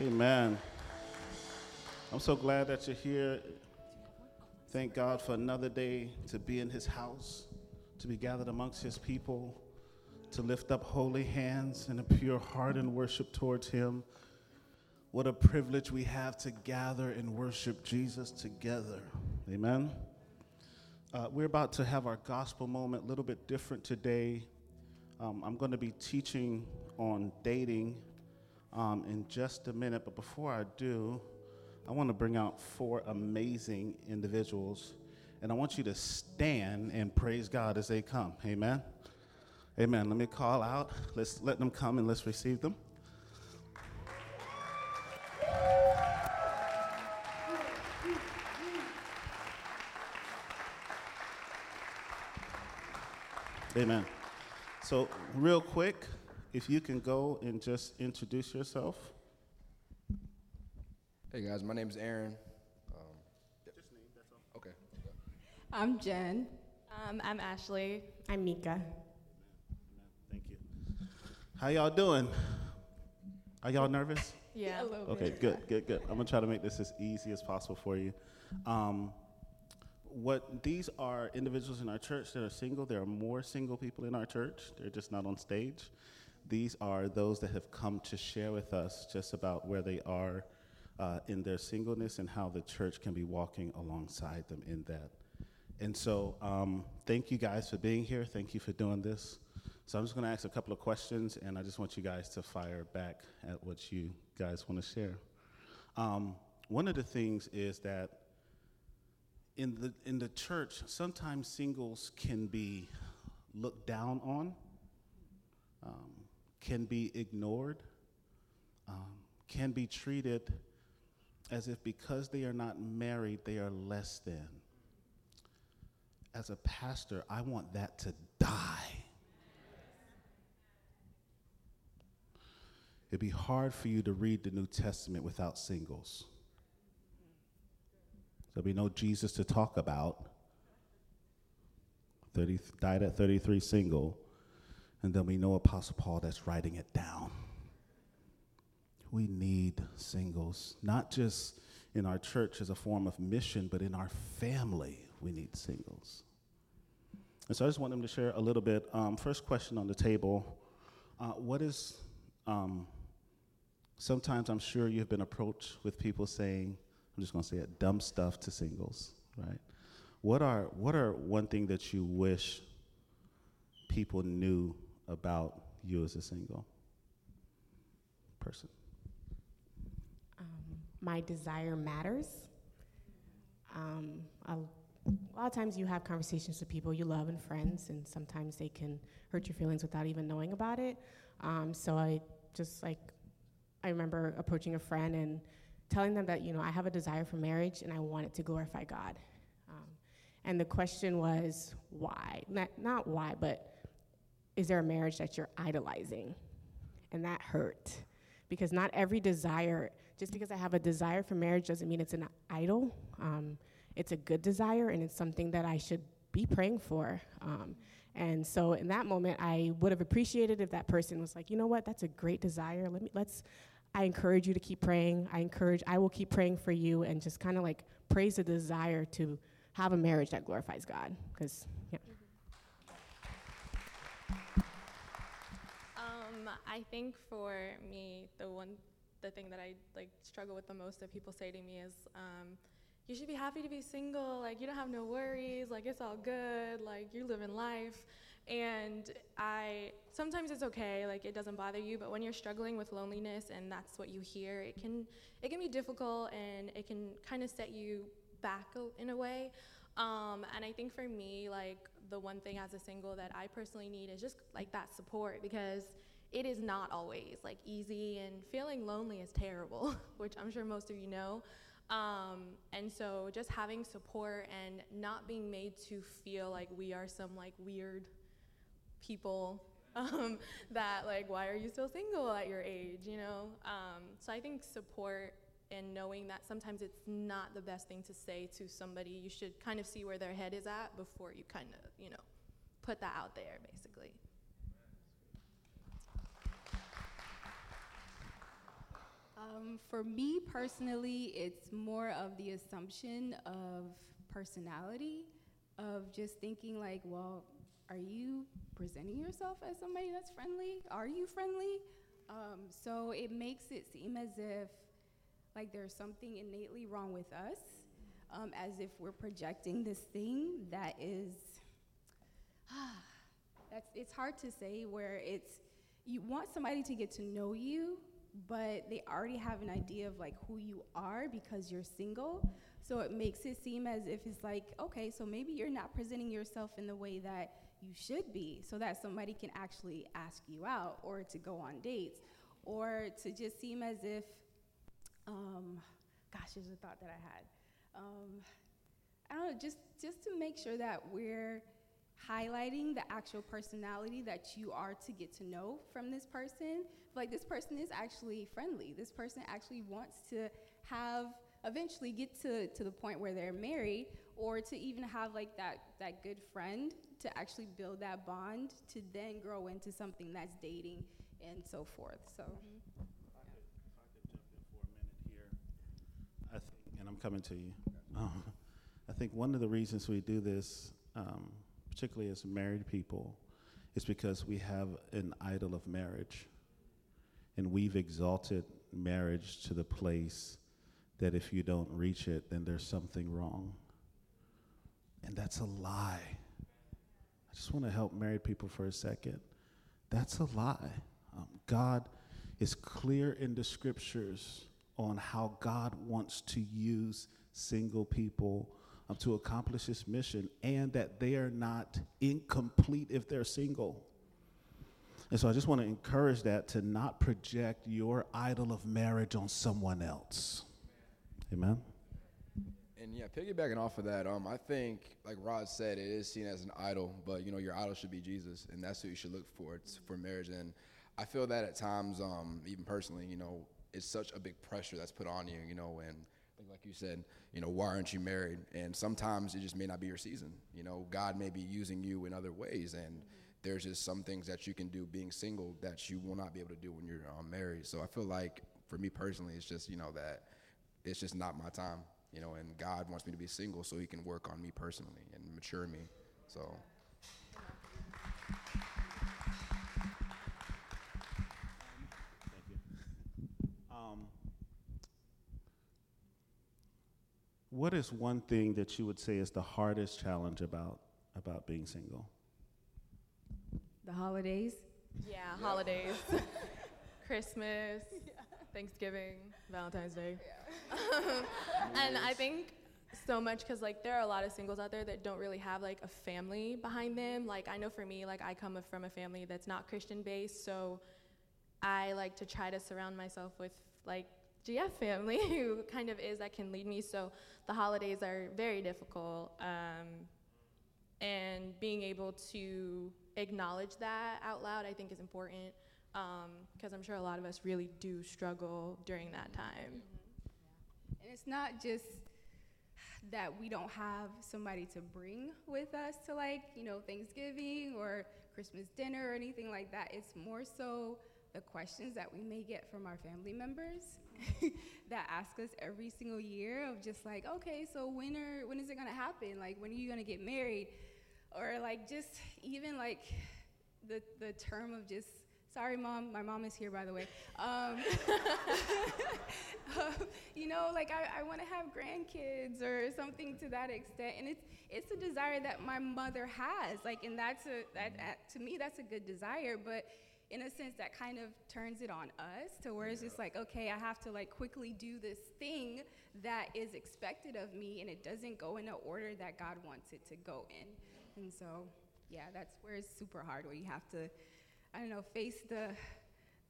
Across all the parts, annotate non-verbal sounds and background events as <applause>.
Amen. I'm so glad that you're here. Thank God for another day to be in His house, to be gathered amongst His people, to lift up holy hands and a pure heart and worship towards Him. What a privilege we have to gather and worship Jesus together. Amen. Uh, we're about to have our gospel moment, a little bit different today. Um, I'm going to be teaching on dating um, in just a minute, but before I do, I want to bring out four amazing individuals, and I want you to stand and praise God as they come. Amen. Amen. Let me call out. Let's let them come and let's receive them. Amen. So, real quick, if you can go and just introduce yourself. Hey guys, my name is Aaron. Um, Just name, that's all. okay. I'm Jen. Um, I'm Ashley. I'm Mika. Thank you. How y'all doing? Are y'all nervous? <laughs> Yeah. A little Okay, bit. good, good, good. I'm gonna try to make this as easy as possible for you. Um, what these are individuals in our church that are single. There are more single people in our church. They're just not on stage. These are those that have come to share with us just about where they are uh, in their singleness and how the church can be walking alongside them in that. And so, um, thank you guys for being here. Thank you for doing this. So, I'm just going to ask a couple of questions, and I just want you guys to fire back at what you guys want to share. Um, one of the things is that in the in the church, sometimes singles can be looked down on, um, can be ignored, um, can be treated as if because they are not married, they are less than. As a pastor, I want that to die. It'd be hard for you to read the New Testament without singles. There'll be no Jesus to talk about. 30, died at 33 single, and then we know Apostle Paul that's writing it down. We need singles, not just in our church as a form of mission, but in our family, we need singles. And so I just want them to share a little bit. Um, first question on the table uh, What is, um, sometimes I'm sure you've been approached with people saying, I'm just going to say it, dumb stuff to singles, right? What are, what are one thing that you wish people knew about you as a single person? Um, my desire matters. Um, a, lot of times you have conversations with people you love and friends, and sometimes they can hurt your feelings without even knowing about it. Um, so I just like, I remember approaching a friend and telling them that, you know, I have a desire for marriage and I want it to glorify God. Um, and the question was, why? Not, not why, but is there a marriage that you're idolizing? And that hurt. Because not every desire, just because I have a desire for marriage doesn't mean it's an idol. Um, it's a good desire and it's something that I should be praying for. Um, and so in that moment, I would have appreciated if that person was like, you know what, that's a great desire. Let me, let's, I encourage you to keep praying. I encourage, I will keep praying for you and just kind of like praise the desire to have a marriage that glorifies God. Because, yeah. Um, I think for me, the one, the thing that I like struggle with the most that people say to me is, um, you should be happy to be single. Like you don't have no worries. Like it's all good. Like you're living life. And I sometimes it's okay. Like it doesn't bother you. But when you're struggling with loneliness and that's what you hear, it can it can be difficult and it can kind of set you back in a way. Um, and I think for me, like the one thing as a single that I personally need is just like that support because it is not always like easy and feeling lonely is terrible, <laughs> which I'm sure most of you know. Um, and so just having support and not being made to feel like we are some like weird people <laughs> um, that like why are you still single at your age, you know? Um, so I think support and knowing that sometimes it's not the best thing to say to somebody. You should kind of see where their head is at before you kind of, you know, put that out there, basically. Um, for me personally, it's more of the assumption of personality, of just thinking like, well, are you presenting yourself as somebody that's friendly? Are you friendly? Um, so it makes it seem as if like there's something innately wrong with us, um, as if we're projecting this thing that is. <sighs> that's it's hard to say where it's you want somebody to get to know you, but they already have an idea of like who you are because you're single. So it makes it seem as if it's like, okay, so maybe you're not presenting yourself in the way that you should be so that somebody can actually ask you out or to go on dates or to just seem as if, um, gosh, there's a thought that I had. Um, I don't know, just, just to make sure that we're highlighting the actual personality that you are to get to know from this person. Like this person is actually friendly. This person actually wants to have eventually get to, to the point where they're married or to even have like that, that good friend to actually build that bond to then grow into something that's dating and so forth. So. If I could, if I could jump in for a minute here, I think, and I'm coming to you. Um, <laughs> I think one of the reasons we do this, um, particularly as married people, is because we have an idol of marriage. And we've exalted marriage to the place that if you don't reach it, then there's something wrong. And that's a lie. I just want to help married people for a second. That's a lie. Um, God is clear in the scriptures on how God wants to use single people um, to accomplish this mission and that they are not incomplete if they're single. And so I just want to encourage that to not project your idol of marriage on someone else. Amen. And yeah, piggybacking off of that, um, I think, like Rod said, it is seen as an idol, but you know, your idol should be Jesus, and that's who you should look for it's for marriage. And I feel that at times, um, even personally, you know, it's such a big pressure that's put on you, you know, and like you said, you know, why aren't you married? And sometimes it just may not be your season. You know, God may be using you in other ways, and there's just some things that you can do being single that you will not be able to do when you're um, married. So I feel like for me personally, it's just you know that it's just not my time you know, and God wants me to be single so He can work on me personally and mature me. So. What is one thing that you would say is the hardest challenge about about being single? The holidays. Yeah, holidays, <laughs> Christmas, Thanksgiving, Valentine's Day. <laughs> and I think so much because like there are a lot of singles out there that don't really have like a family behind them. Like I know for me, like I come from a family that's not Christian based, so I like to try to surround myself with like GF family <laughs> who kind of is that can lead me. So the holidays are very difficult. Um, and being able to acknowledge that out loud, I think, is important because um, I'm sure a lot of us really do struggle during that time. Mm-hmm. And it's not just that we don't have somebody to bring with us to like, you know, Thanksgiving or Christmas dinner or anything like that. It's more so the questions that we may get from our family members <laughs> that ask us every single year of just like, okay, so when are when is it gonna happen? Like when are you gonna get married? Or like just even like the the term of just Sorry, mom. My mom is here, by the way. Um, <laughs> um, you know, like I, I want to have grandkids or something to that extent, and it's it's a desire that my mother has. Like, and that's a that, that to me that's a good desire, but in a sense that kind of turns it on us to where it's just like okay i have to like quickly do this thing that is expected of me and it doesn't go in the order that god wants it to go in and so yeah that's where it's super hard where you have to I don't know, face the,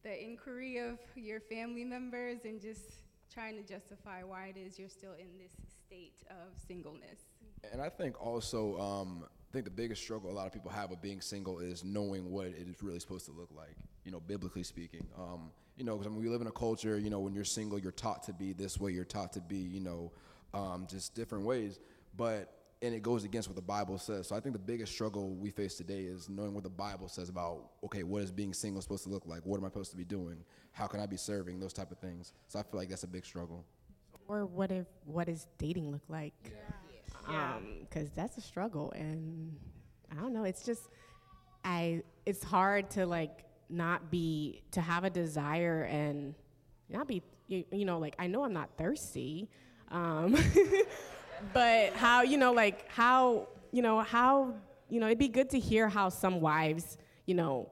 the inquiry of your family members and just trying to justify why it is you're still in this state of singleness. And I think also, um, I think the biggest struggle a lot of people have with being single is knowing what it is really supposed to look like, you know, biblically speaking. Um, you know, because we live in a culture, you know, when you're single, you're taught to be this way, you're taught to be, you know, um, just different ways. But and it goes against what the Bible says. So I think the biggest struggle we face today is knowing what the Bible says about okay, what is being single supposed to look like? What am I supposed to be doing? How can I be serving? Those type of things. So I feel like that's a big struggle. Or what if what does dating look like? Um, because that's a struggle, and I don't know. It's just I. It's hard to like not be to have a desire and not be you, you know like I know I'm not thirsty, um, <laughs> but how you know like how you know how you know it'd be good to hear how some wives you know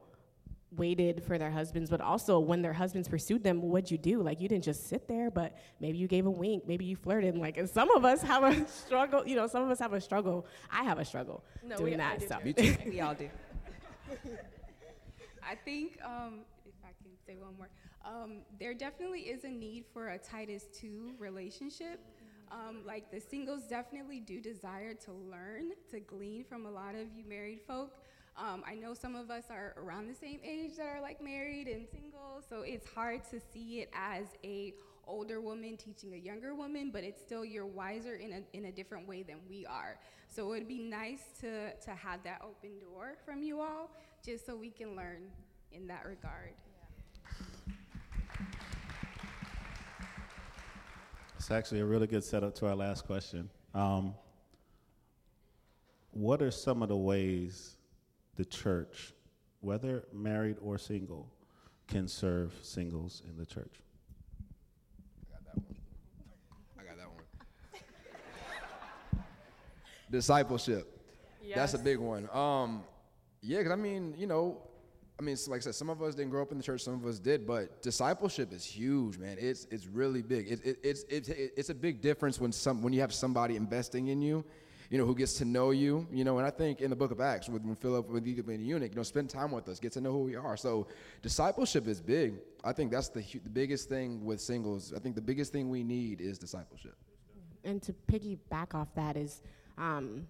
waited for their husbands, but also when their husbands pursued them, what'd you do? Like you didn't just sit there, but maybe you gave a wink, maybe you flirted. And like, and some of us have a <laughs> struggle. You know, some of us have a struggle. I have a struggle No, doing we- that. I do so Me <laughs> too. we all do. I think, um, if I can say one more, um, there definitely is a need for a Titus II relationship. Um, like the singles definitely do desire to learn, to glean from a lot of you married folk. Um, I know some of us are around the same age that are like married and single, so it's hard to see it as a older woman teaching a younger woman, but it's still you're wiser in a in a different way than we are. So it'd be nice to to have that open door from you all, just so we can learn in that regard. It's actually a really good setup to our last question. Um, what are some of the ways the church, whether married or single, can serve singles in the church? I got that one. I got that one. Discipleship. That's a big one. Um, yeah, because I mean, you know, I mean, it's like I said, some of us didn't grow up in the church, some of us did, but discipleship is huge, man. It's it's really big. It, it, it's it's it's a big difference when some when you have somebody investing in you, you know, who gets to know you, you know. And I think in the Book of Acts, when Philip with with the eunuch, you know, spend time with us, get to know who we are. So discipleship is big. I think that's the the biggest thing with singles. I think the biggest thing we need is discipleship. and to piggyback off that is um,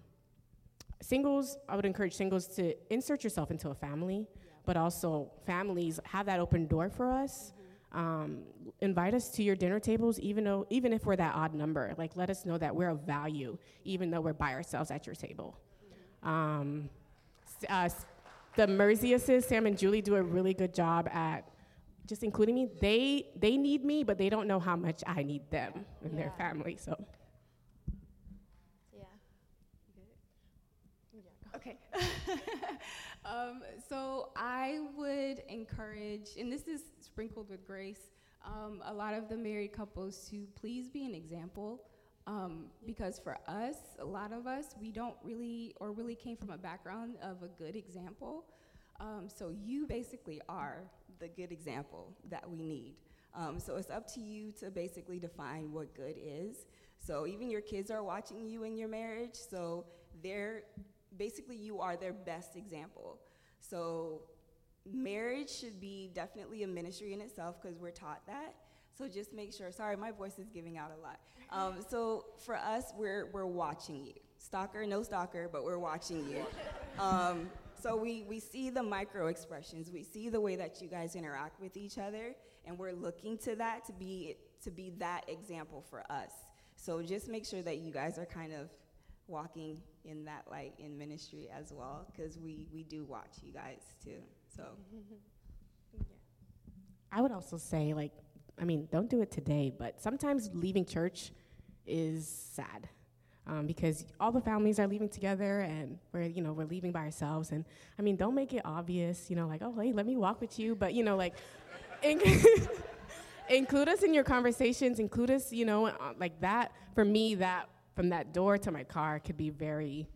singles i would encourage singles to insert yourself into a family but also families have that open door for us um, invite us to your dinner tables even though even if we're that odd number like let us know that we're of value even though we're by ourselves at your table um, s- uh, the Merziuses, Sam and Julie do a really good job at just including me. They they need me, but they don't know how much I need them and their family. So Yeah. Okay. <laughs> um, so I would encourage, and this is sprinkled with grace, um, a lot of the married couples to please be an example. Um, because for us, a lot of us, we don't really, or really came from a background of a good example. Um, so you basically are the good example that we need. Um, so it's up to you to basically define what good is. So even your kids are watching you in your marriage, so they're basically you are their best example. So marriage should be definitely a ministry in itself because we're taught that. So just make sure. Sorry, my voice is giving out a lot. Um, <laughs> so for us, we're we're watching you. Stalker, no stalker, but we're watching you. Um, so we we see the micro expressions. We see the way that you guys interact with each other, and we're looking to that to be to be that example for us. So just make sure that you guys are kind of walking in that light in ministry as well, because we we do watch you guys too. So. <laughs> I would also say, like, I mean, don't do it today, but sometimes leaving church is sad. Um, because all the families are leaving together and we're, you know, we're leaving by ourselves. And I mean, don't make it obvious, you know, like, oh, hey, let me walk with you. But, you know, like, <laughs> in- <laughs> include us in your conversations, include us, you know, uh, like that. For me, that from that door to my car could be very,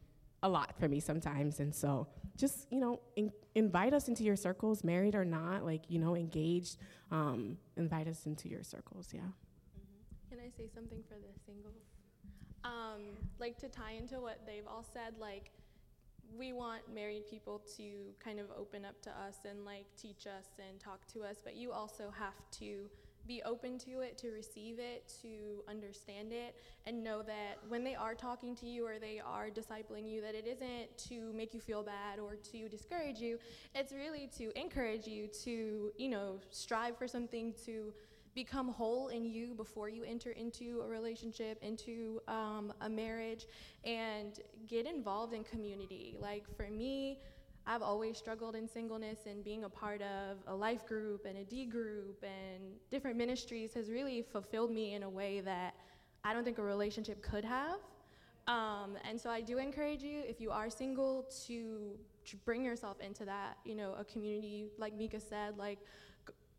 a lot for me sometimes. And so just, you know, in, invite us into your circles, married or not, like, you know, engaged. Um, invite us into your circles, yeah. Can I say something for the singles? Um, like to tie into what they've all said, like we want married people to kind of open up to us and like teach us and talk to us, but you also have to be open to it, to receive it, to understand it, and know that when they are talking to you or they are discipling you, that it isn't to make you feel bad or to discourage you. It's really to encourage you to, you know, strive for something to become whole in you before you enter into a relationship, into um, a marriage, and get involved in community. Like for me, I've always struggled in singleness, and being a part of a life group and a D group and different ministries has really fulfilled me in a way that I don't think a relationship could have. Um, and so I do encourage you, if you are single, to, to bring yourself into that, you know, a community, like Mika said, like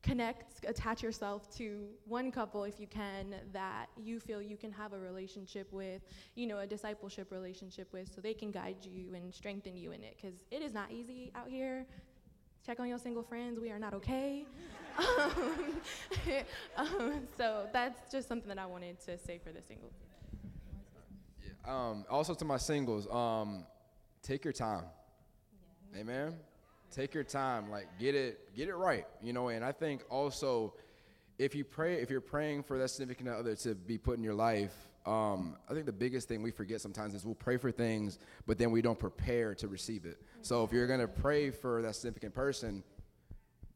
connect, attach yourself to one couple if you can that you feel you can have a relationship with, you know, a discipleship relationship with, so they can guide you and strengthen you in it. Because it is not easy out here. Check on your single friends. We are not okay. <laughs> <laughs> um, so that's just something that I wanted to say for the singles. Yeah. Um, also to my singles, um, take your time. Yeah. Amen. Take your time, like get it, get it right, you know. And I think also, if you pray, if you're praying for that significant other to be put in your life, um, I think the biggest thing we forget sometimes is we'll pray for things, but then we don't prepare to receive it. So if you're gonna pray for that significant person,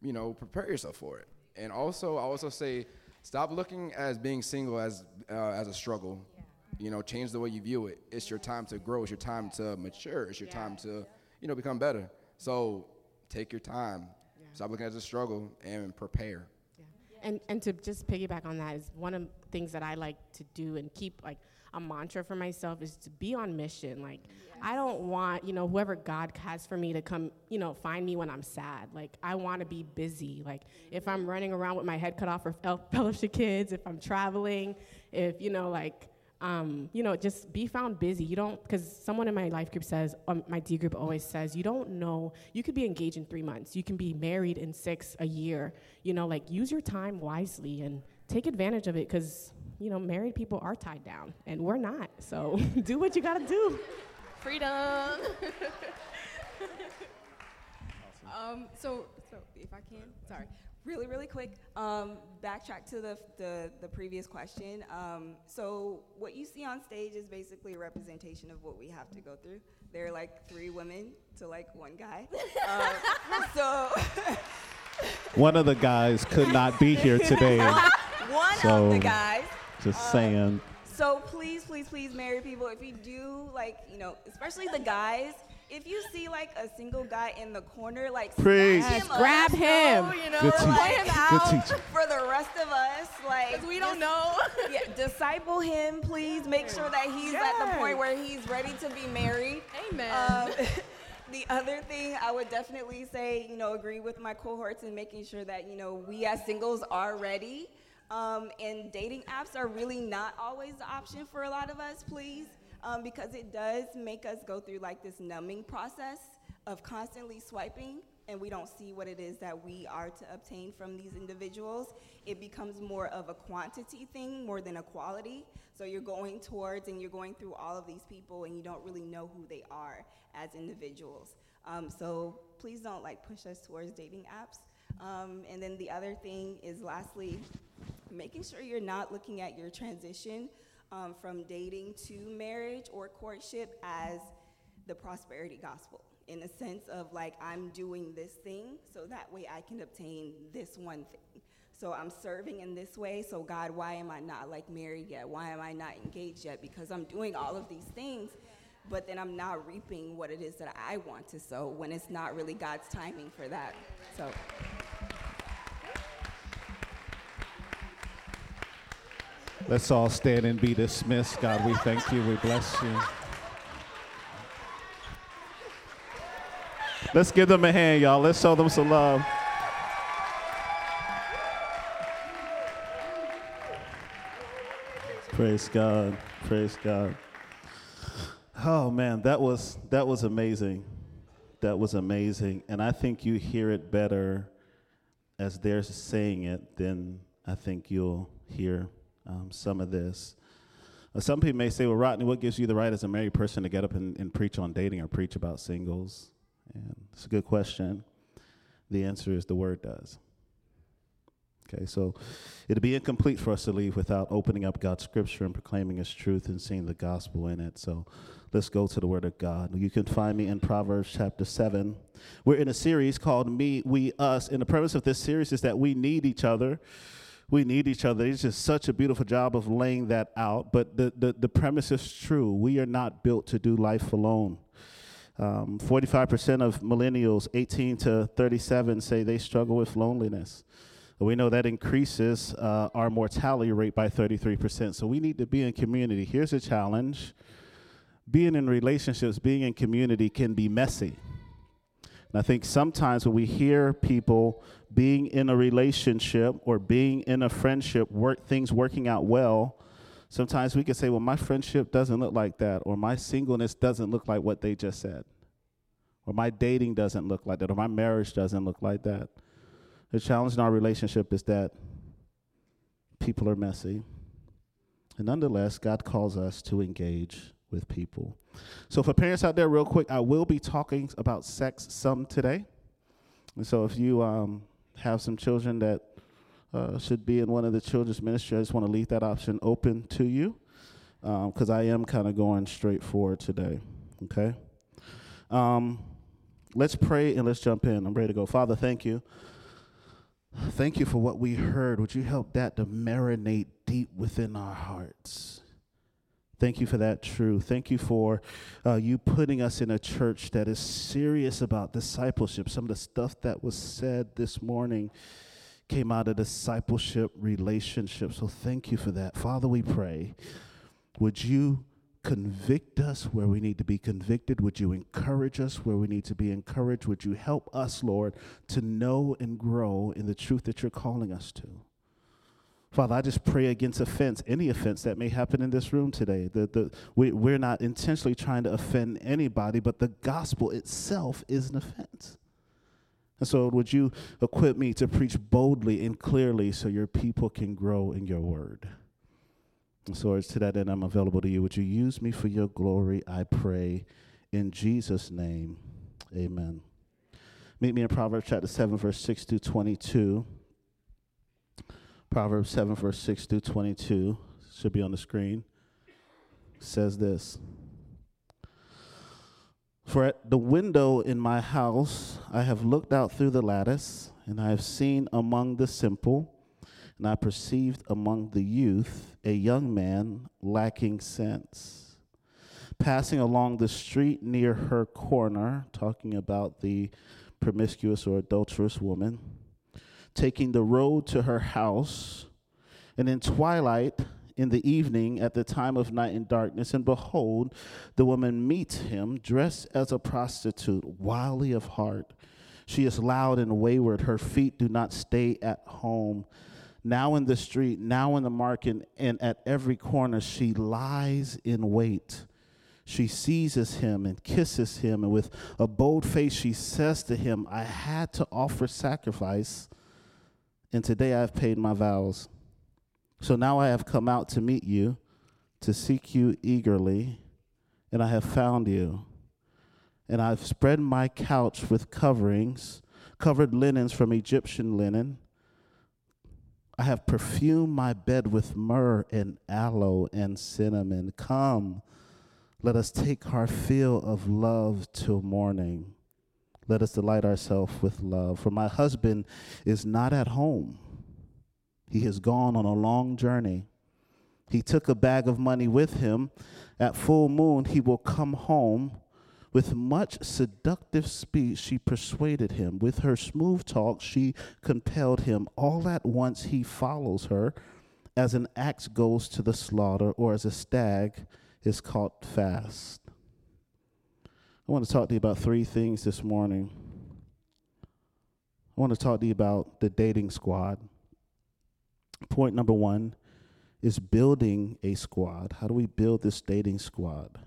you know, prepare yourself for it. And also, I also say, stop looking as being single as uh, as a struggle. Yeah. You know, change the way you view it. It's your time to grow. It's your time to mature. It's your yeah. time to, you know, become better. So take your time. Yeah. Stop looking at the struggle and prepare. Yeah. And and to just piggyback on that is one of the things that I like to do and keep like a mantra for myself is to be on mission. Like yes. I don't want, you know, whoever God has for me to come, you know, find me when I'm sad. Like I want to be busy. Like if I'm running around with my head cut off for fellowship kids, if I'm traveling, if you know like um, you know, just be found busy. You don't, because someone in my life group says, um, my D group always says, you don't know, you could be engaged in three months, you can be married in six, a year. You know, like use your time wisely and take advantage of it because, you know, married people are tied down and we're not. So <laughs> do what you got to do. Freedom. <laughs> <laughs> um, so, so if I can, sorry really, really quick, um, backtrack to the, the, the previous question. Um, so what you see on stage is basically a representation of what we have to go through. There are like three women to like one guy. Uh, so <laughs> one of the guys could not be here today. <laughs> one so of the guys. Just uh, saying. So please, please, please, marry people. If you do, like, you know, especially the guys, if you see like a single guy in the corner, like Preach. Him grab him. you know, Good teacher. him out Good teacher. for the rest of us. Like we don't know. <laughs> yeah, disciple him, please. Make sure that he's yes. at the point where he's ready to be married. Amen. Um, <laughs> the other thing I would definitely say, you know, agree with my cohorts in making sure that you know we as singles are ready. Um, and dating apps are really not always the option for a lot of us. Please um, because it does make us go through like this numbing process of constantly swiping and we don't see what it is that we are to obtain from these individuals. It becomes more of a quantity thing more than a quality. So you're going towards and you're going through all of these people and you don't really know who they are as individuals. Um, so please don't like push us towards dating apps. Um, and then the other thing is lastly, making sure you're not looking at your transition um, from dating to marriage or courtship as the prosperity gospel in the sense of like I'm doing this thing so that way I can obtain this one thing. So I'm serving in this way. So God, why am I not like married yet? Why am I not engaged yet? Because I'm doing all of these things, but then I'm not reaping what it is that I want to sow when it's not really God's timing for that. So. Let's all stand and be dismissed. God, we thank you. We bless you. Let's give them a hand, y'all. Let's show them some love. Praise God. Praise God. Oh man, that was that was amazing. That was amazing. And I think you hear it better as they're saying it than I think you'll hear um, some of this. Uh, some people may say, well, Rodney, what gives you the right as a married person to get up and, and preach on dating or preach about singles? And it's a good question. The answer is the word does. Okay, so it'd be incomplete for us to leave without opening up God's scripture and proclaiming His truth and seeing the gospel in it. So let's go to the Word of God. You can find me in Proverbs chapter 7. We're in a series called Me, We, Us. And the premise of this series is that we need each other we need each other. It's just such a beautiful job of laying that out. But the, the, the premise is true. We are not built to do life alone. Um, 45% of millennials, 18 to 37, say they struggle with loneliness. We know that increases uh, our mortality rate by 33%. So we need to be in community. Here's a challenge being in relationships, being in community can be messy. And I think sometimes when we hear people being in a relationship or being in a friendship, work things working out well, sometimes we can say, well, my friendship doesn't look like that, or my singleness doesn't look like what they just said, or my dating doesn't look like that, or my marriage doesn't look like that. The challenge in our relationship is that people are messy. And nonetheless, God calls us to engage with people. So, for parents out there, real quick, I will be talking about sex some today. And so, if you um, have some children that uh, should be in one of the children's ministry, I just want to leave that option open to you because um, I am kind of going straight forward today. Okay? Um, let's pray and let's jump in. I'm ready to go. Father, thank you. Thank you for what we heard. Would you help that to marinate deep within our hearts? Thank you for that truth. Thank you for uh, you putting us in a church that is serious about discipleship. Some of the stuff that was said this morning came out of discipleship relationship. So thank you for that. Father, we pray, would you convict us where we need to be convicted? Would you encourage us where we need to be encouraged? Would you help us, Lord, to know and grow in the truth that you're calling us to? Father, I just pray against offense, any offense that may happen in this room today. The, the, we, we're not intentionally trying to offend anybody, but the gospel itself is an offense. And so, would you equip me to preach boldly and clearly so your people can grow in your word? And so, it's to that end, I'm available to you. Would you use me for your glory? I pray in Jesus' name. Amen. Meet me in Proverbs chapter 7, verse 6 to 22. Proverbs 7, verse 6 through 22, should be on the screen, says this For at the window in my house I have looked out through the lattice, and I have seen among the simple, and I perceived among the youth a young man lacking sense. Passing along the street near her corner, talking about the promiscuous or adulterous woman taking the road to her house. And in twilight, in the evening, at the time of night and darkness, and behold, the woman meets him dressed as a prostitute, wily of heart. She is loud and wayward. Her feet do not stay at home. Now in the street, now in the market, and at every corner, she lies in wait. She seizes him and kisses him, and with a bold face, she says to him, I had to offer sacrifice and today I have paid my vows. So now I have come out to meet you, to seek you eagerly, and I have found you. And I've spread my couch with coverings, covered linens from Egyptian linen. I have perfumed my bed with myrrh and aloe and cinnamon. Come, let us take our fill of love till morning. Let us delight ourselves with love. For my husband is not at home. He has gone on a long journey. He took a bag of money with him. At full moon, he will come home. With much seductive speech, she persuaded him. With her smooth talk, she compelled him. All at once, he follows her, as an axe goes to the slaughter, or as a stag is caught fast. I want to talk to you about three things this morning. I want to talk to you about the dating squad. Point number one is building a squad. How do we build this dating squad?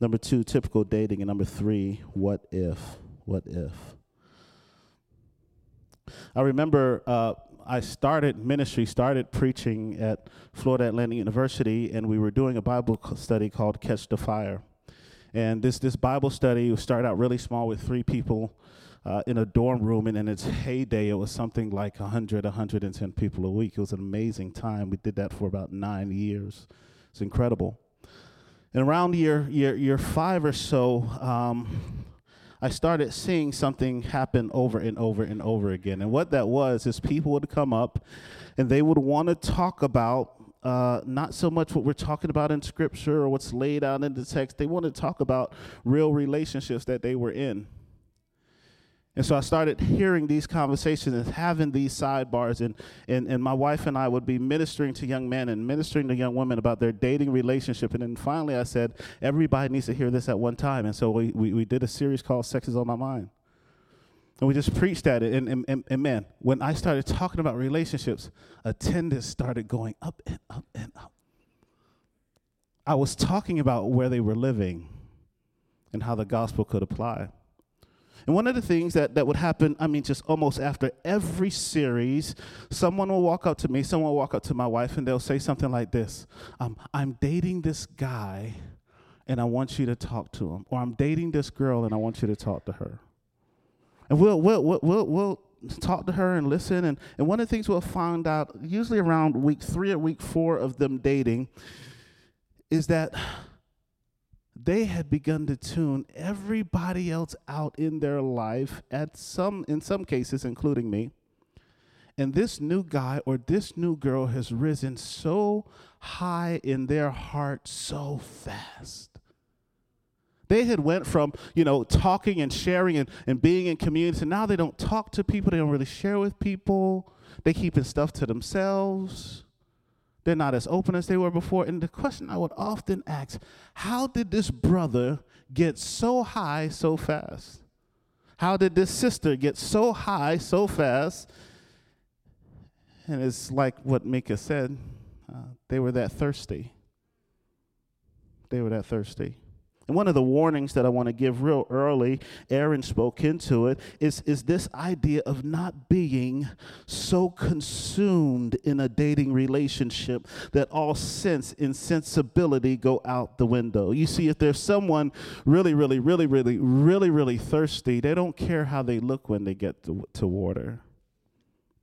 Number two, typical dating. And number three, what if? What if? I remember uh, I started ministry, started preaching at Florida Atlantic University, and we were doing a Bible study called Catch the Fire. And this this Bible study started out really small with three people uh, in a dorm room, and in its heyday, it was something like 100, 110 people a week. It was an amazing time. We did that for about nine years. It's incredible. And around year year year five or so, um, I started seeing something happen over and over and over again. And what that was is people would come up and they would want to talk about uh, not so much what we're talking about in scripture or what's laid out in the text. They want to talk about real relationships that they were in. And so I started hearing these conversations and having these sidebars, and, and, and my wife and I would be ministering to young men and ministering to young women about their dating relationship. And then finally I said, everybody needs to hear this at one time. And so we, we, we did a series called Sex is on My Mind. And we just preached at it. And, and, and, and man, when I started talking about relationships, attendance started going up and up and up. I was talking about where they were living and how the gospel could apply. And one of the things that, that would happen, I mean, just almost after every series, someone will walk up to me, someone will walk up to my wife, and they'll say something like this um, I'm dating this guy, and I want you to talk to him. Or I'm dating this girl, and I want you to talk to her. And we'll, we'll, we'll, we'll, talk to her and listen. And, and one of the things we'll find out, usually around week three or week four of them dating, is that they had begun to tune everybody else out in their life at some in some cases including me and this new guy or this new girl has risen so high in their heart so fast they had went from you know talking and sharing and, and being in community and now they don't talk to people they don't really share with people they keeping stuff to themselves they're not as open as they were before. And the question I would often ask how did this brother get so high so fast? How did this sister get so high so fast? And it's like what Mika said uh, they were that thirsty. They were that thirsty. And one of the warnings that I want to give real early, Aaron spoke into it, is, is this idea of not being so consumed in a dating relationship that all sense and sensibility go out the window. You see, if there's someone really, really, really, really, really, really thirsty, they don't care how they look when they get to, to water.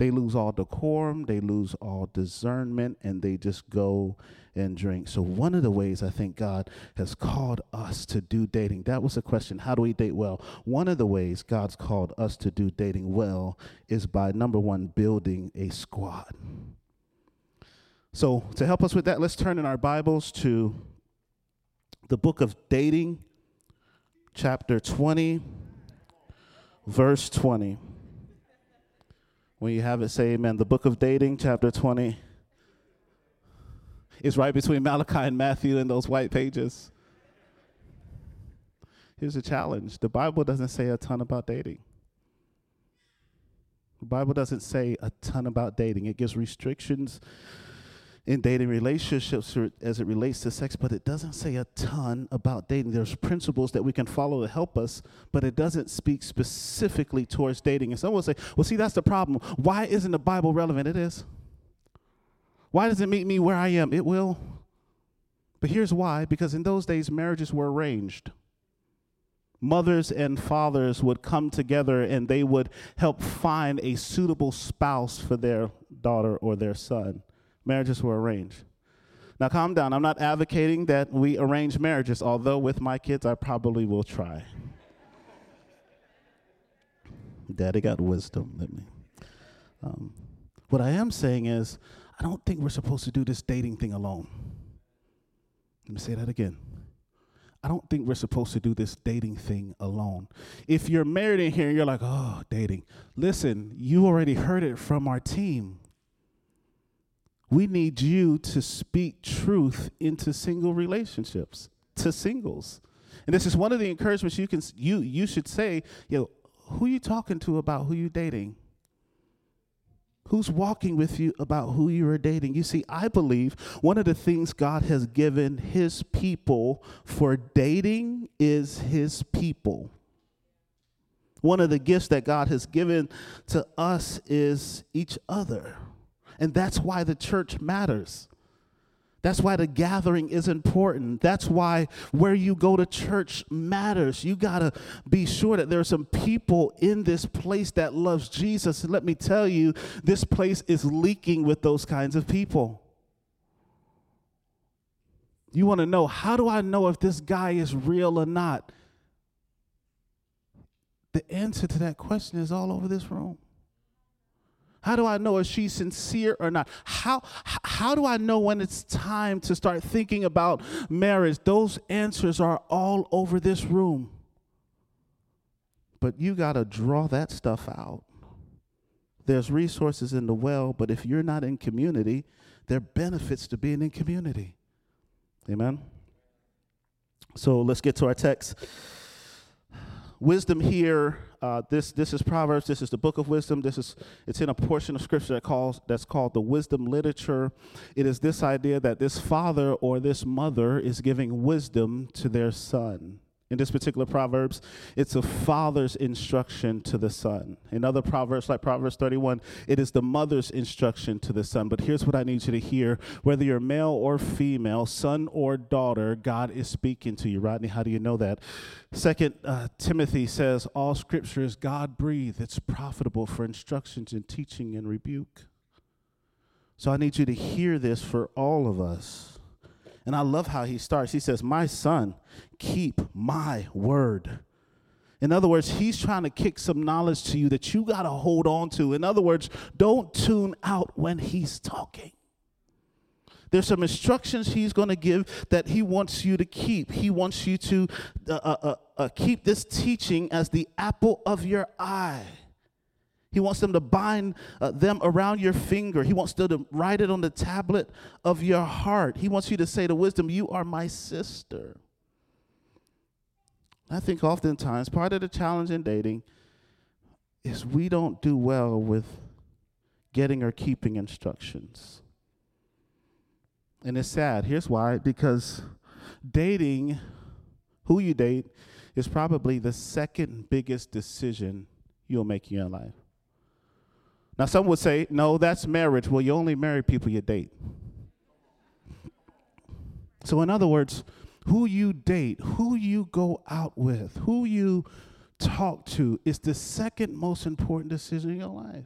They lose all decorum, they lose all discernment, and they just go and drink. So, one of the ways I think God has called us to do dating, that was the question how do we date well? One of the ways God's called us to do dating well is by number one, building a squad. So, to help us with that, let's turn in our Bibles to the book of dating, chapter 20, verse 20. When you have it, say amen. The book of dating, chapter 20, is right between Malachi and Matthew in those white pages. Here's a challenge the Bible doesn't say a ton about dating. The Bible doesn't say a ton about dating, it gives restrictions in dating relationships as it relates to sex, but it doesn't say a ton about dating. There's principles that we can follow to help us, but it doesn't speak specifically towards dating. And someone will say, well, see, that's the problem. Why isn't the Bible relevant? It is. Why does it meet me where I am? It will. But here's why because in those days, marriages were arranged. Mothers and fathers would come together and they would help find a suitable spouse for their daughter or their son marriages were arranged. Now, calm down. I'm not advocating that we arrange marriages, although with my kids, I probably will try. Daddy got wisdom. Let me. Um, what I am saying is, I don't think we're supposed to do this dating thing alone. Let me say that again. I don't think we're supposed to do this dating thing alone. If you're married in here and you're like, oh, dating, listen, you already heard it from our team we need you to speak truth into single relationships, to singles. And this is one of the encouragements you can you you should say, yo, who you talking to about who you dating? Who's walking with you about who you are dating? You see, I believe one of the things God has given his people for dating is his people. One of the gifts that God has given to us is each other. And that's why the church matters. That's why the gathering is important. That's why where you go to church matters. You got to be sure that there are some people in this place that loves Jesus. And let me tell you, this place is leaking with those kinds of people. You want to know how do I know if this guy is real or not? The answer to that question is all over this room. How do I know if she's sincere or not? How, how do I know when it's time to start thinking about marriage? Those answers are all over this room. But you got to draw that stuff out. There's resources in the well, but if you're not in community, there are benefits to being in community. Amen? So let's get to our text. Wisdom here uh, this this is Proverbs. This is the book of wisdom. This is it's in a portion of scripture that calls that's called the wisdom literature. It is this idea that this father or this mother is giving wisdom to their son in this particular Proverbs, it's a father's instruction to the son. In other Proverbs, like Proverbs 31, it is the mother's instruction to the son. But here's what I need you to hear whether you're male or female, son or daughter, God is speaking to you. Rodney, how do you know that? Second uh, Timothy says, All scripture is God breathed, it's profitable for instructions and teaching and rebuke. So I need you to hear this for all of us. And I love how he starts. He says, My son, keep my word. In other words, he's trying to kick some knowledge to you that you got to hold on to. In other words, don't tune out when he's talking. There's some instructions he's going to give that he wants you to keep. He wants you to uh, uh, uh, uh, keep this teaching as the apple of your eye. He wants them to bind uh, them around your finger. He wants them to write it on the tablet of your heart. He wants you to say to wisdom, You are my sister. I think oftentimes part of the challenge in dating is we don't do well with getting or keeping instructions. And it's sad. Here's why because dating, who you date, is probably the second biggest decision you'll make in your life. Now, some would say, no, that's marriage. Well, you only marry people you date. So, in other words, who you date, who you go out with, who you talk to is the second most important decision in your life.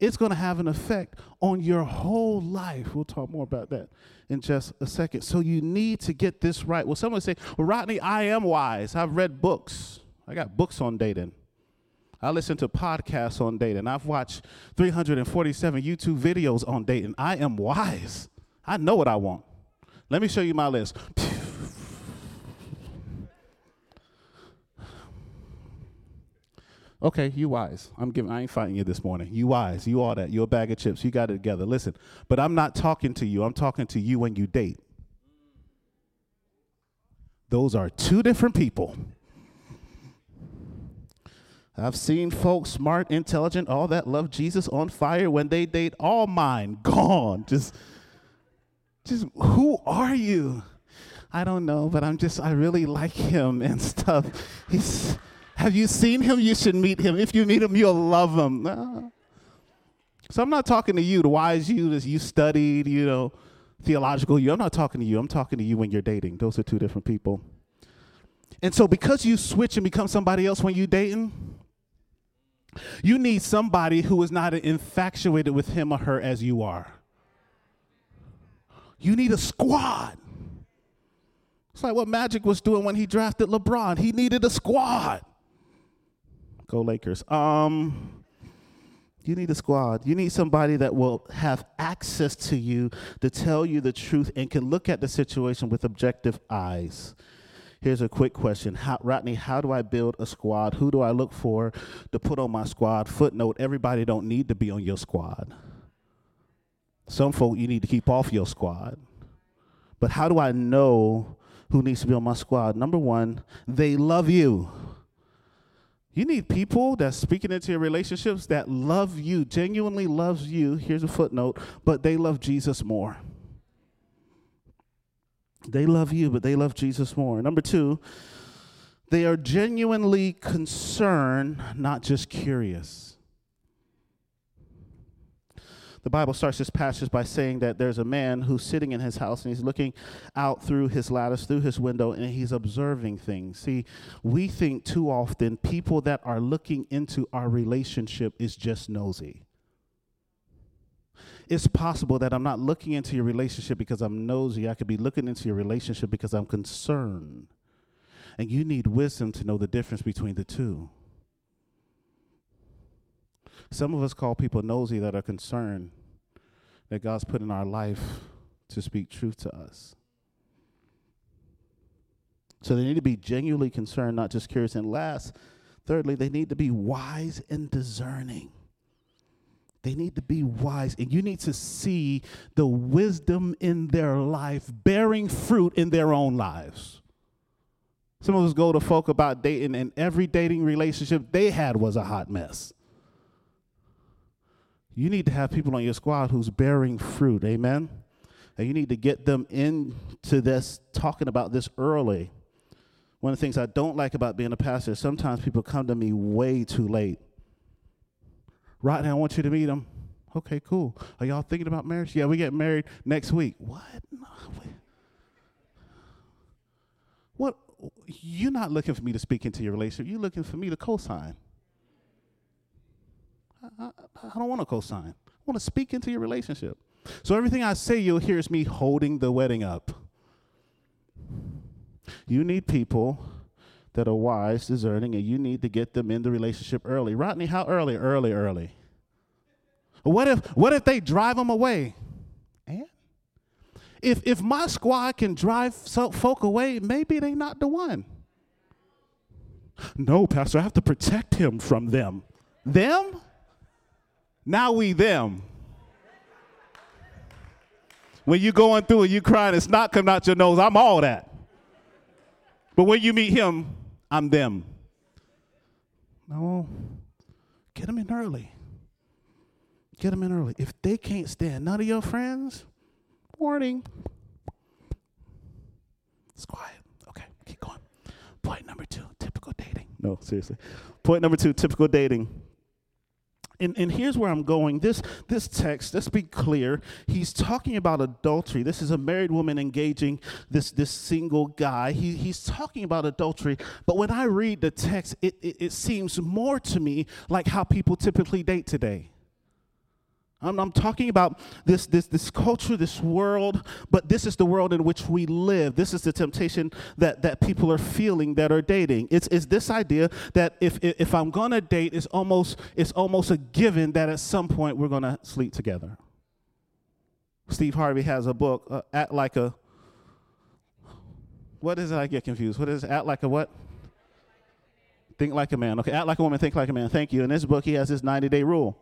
It's going to have an effect on your whole life. We'll talk more about that in just a second. So you need to get this right. Well, someone say, well, Rodney, I am wise. I've read books. I got books on dating. I listen to podcasts on dating. I've watched 347 YouTube videos on dating. I am wise. I know what I want. Let me show you my list. <sighs> Okay, you wise. I'm giving I ain't fighting you this morning. You wise. You all that. You're a bag of chips. You got it together. Listen, but I'm not talking to you. I'm talking to you when you date. Those are two different people. I've seen folks smart, intelligent, all that love Jesus on fire when they date all mine <laughs> gone. Just just who are you? I don't know, but I'm just I really like him and stuff. He's have you seen him? You should meet him. If you meet him, you'll love him. Uh, so I'm not talking to you, the wise you that you studied, you know, theological you. I'm not talking to you. I'm talking to you when you're dating. Those are two different people. And so because you switch and become somebody else when you're dating, you need somebody who is not infatuated with him or her as you are. You need a squad. It's like what Magic was doing when he drafted LeBron. He needed a squad. Go Lakers. Um, you need a squad. You need somebody that will have access to you to tell you the truth and can look at the situation with objective eyes. Here's a quick question. How, Rodney, how do I build a squad? Who do I look for to put on my squad? Footnote, everybody don't need to be on your squad. Some folk you need to keep off your squad. But how do I know who needs to be on my squad? Number one, they love you. You need people that's speaking into your relationships that love you, genuinely loves you. Here's a footnote, but they love Jesus more. They love you, but they love Jesus more. Number two, they are genuinely concerned, not just curious. The Bible starts this passage by saying that there's a man who's sitting in his house and he's looking out through his lattice, through his window, and he's observing things. See, we think too often people that are looking into our relationship is just nosy it's possible that I'm not looking into your relationship because I'm nosy. I could be looking into your relationship because I'm concerned. And you need wisdom to know the difference between the two. Some of us call people nosy that are concerned that God's put in our life to speak truth to us. So they need to be genuinely concerned, not just curious. And last, thirdly, they need to be wise and discerning. They need to be wise, and you need to see the wisdom in their life bearing fruit in their own lives. Some of us go to folk about dating, and every dating relationship they had was a hot mess. You need to have people on your squad who's bearing fruit, amen? And you need to get them into this, talking about this early. One of the things I don't like about being a pastor is sometimes people come to me way too late. Right now, I want you to meet them. Okay, cool. Are y'all thinking about marriage? Yeah, we get married next week. What? No, what? You're not looking for me to speak into your relationship. You're looking for me to co-sign. I, I, I don't want to co-sign. I want to speak into your relationship. So everything I say, you'll hear is me holding the wedding up. You need people that are wise, discerning, and you need to get them in the relationship early. Rodney, how early? Early, early. What if what if they drive them away? And if if my squad can drive folk away, maybe they not the one. No, Pastor, I have to protect him from them. Them? Now we them. When you going through and you crying, it's not coming out your nose. I'm all that. But when you meet him, I'm them. No, get them in early. Get them in early. If they can't stand none of your friends, warning. It's quiet. Okay, keep going. Point number two typical dating. No, seriously. Point number two typical dating. And, and here's where I'm going. This, this text, let's be clear, he's talking about adultery. This is a married woman engaging this, this single guy. He, he's talking about adultery. But when I read the text, it, it, it seems more to me like how people typically date today. I'm, I'm, talking about this, this, this culture, this world, but this is the world in which we live. This is the temptation that, that people are feeling that are dating. It's, it's this idea that if, if I'm going to date, it's almost, it's almost a given that at some point we're going to sleep together. Steve Harvey has a book, uh, Act Like a, what is it? I get confused. What is it? Act Like a what? Think like a man. Okay, act like a woman, think like a man. Thank you. In this book, he has this 90 day rule.